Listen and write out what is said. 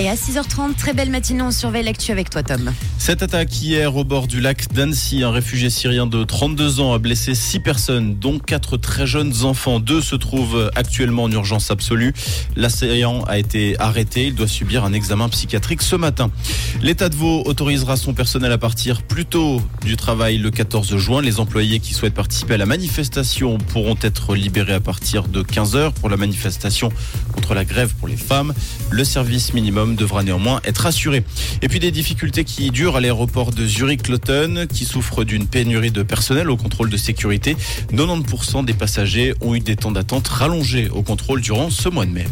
Et à 6h30, très belle matinée, on surveille l'actu avec toi Tom. Cette attaque hier au bord du lac d'Annecy, un réfugié syrien de 32 ans a blessé 6 personnes, dont 4 très jeunes enfants. Deux se trouvent actuellement en urgence absolue. L'assaillant a été arrêté, il doit subir un examen psychiatrique ce matin. L'État de Vaud autorisera son personnel à partir plus tôt du travail le 14 juin. Les employés qui souhaitent participer à la manifestation pourront être libérés à partir de 15h pour la manifestation contre la grève pour les femmes. Le service minimum devra néanmoins être assuré. Et puis des difficultés qui durent à l'aéroport de Zurich-Lotten, qui souffre d'une pénurie de personnel au contrôle de sécurité. 90% des passagers ont eu des temps d'attente rallongés au contrôle durant ce mois de mai.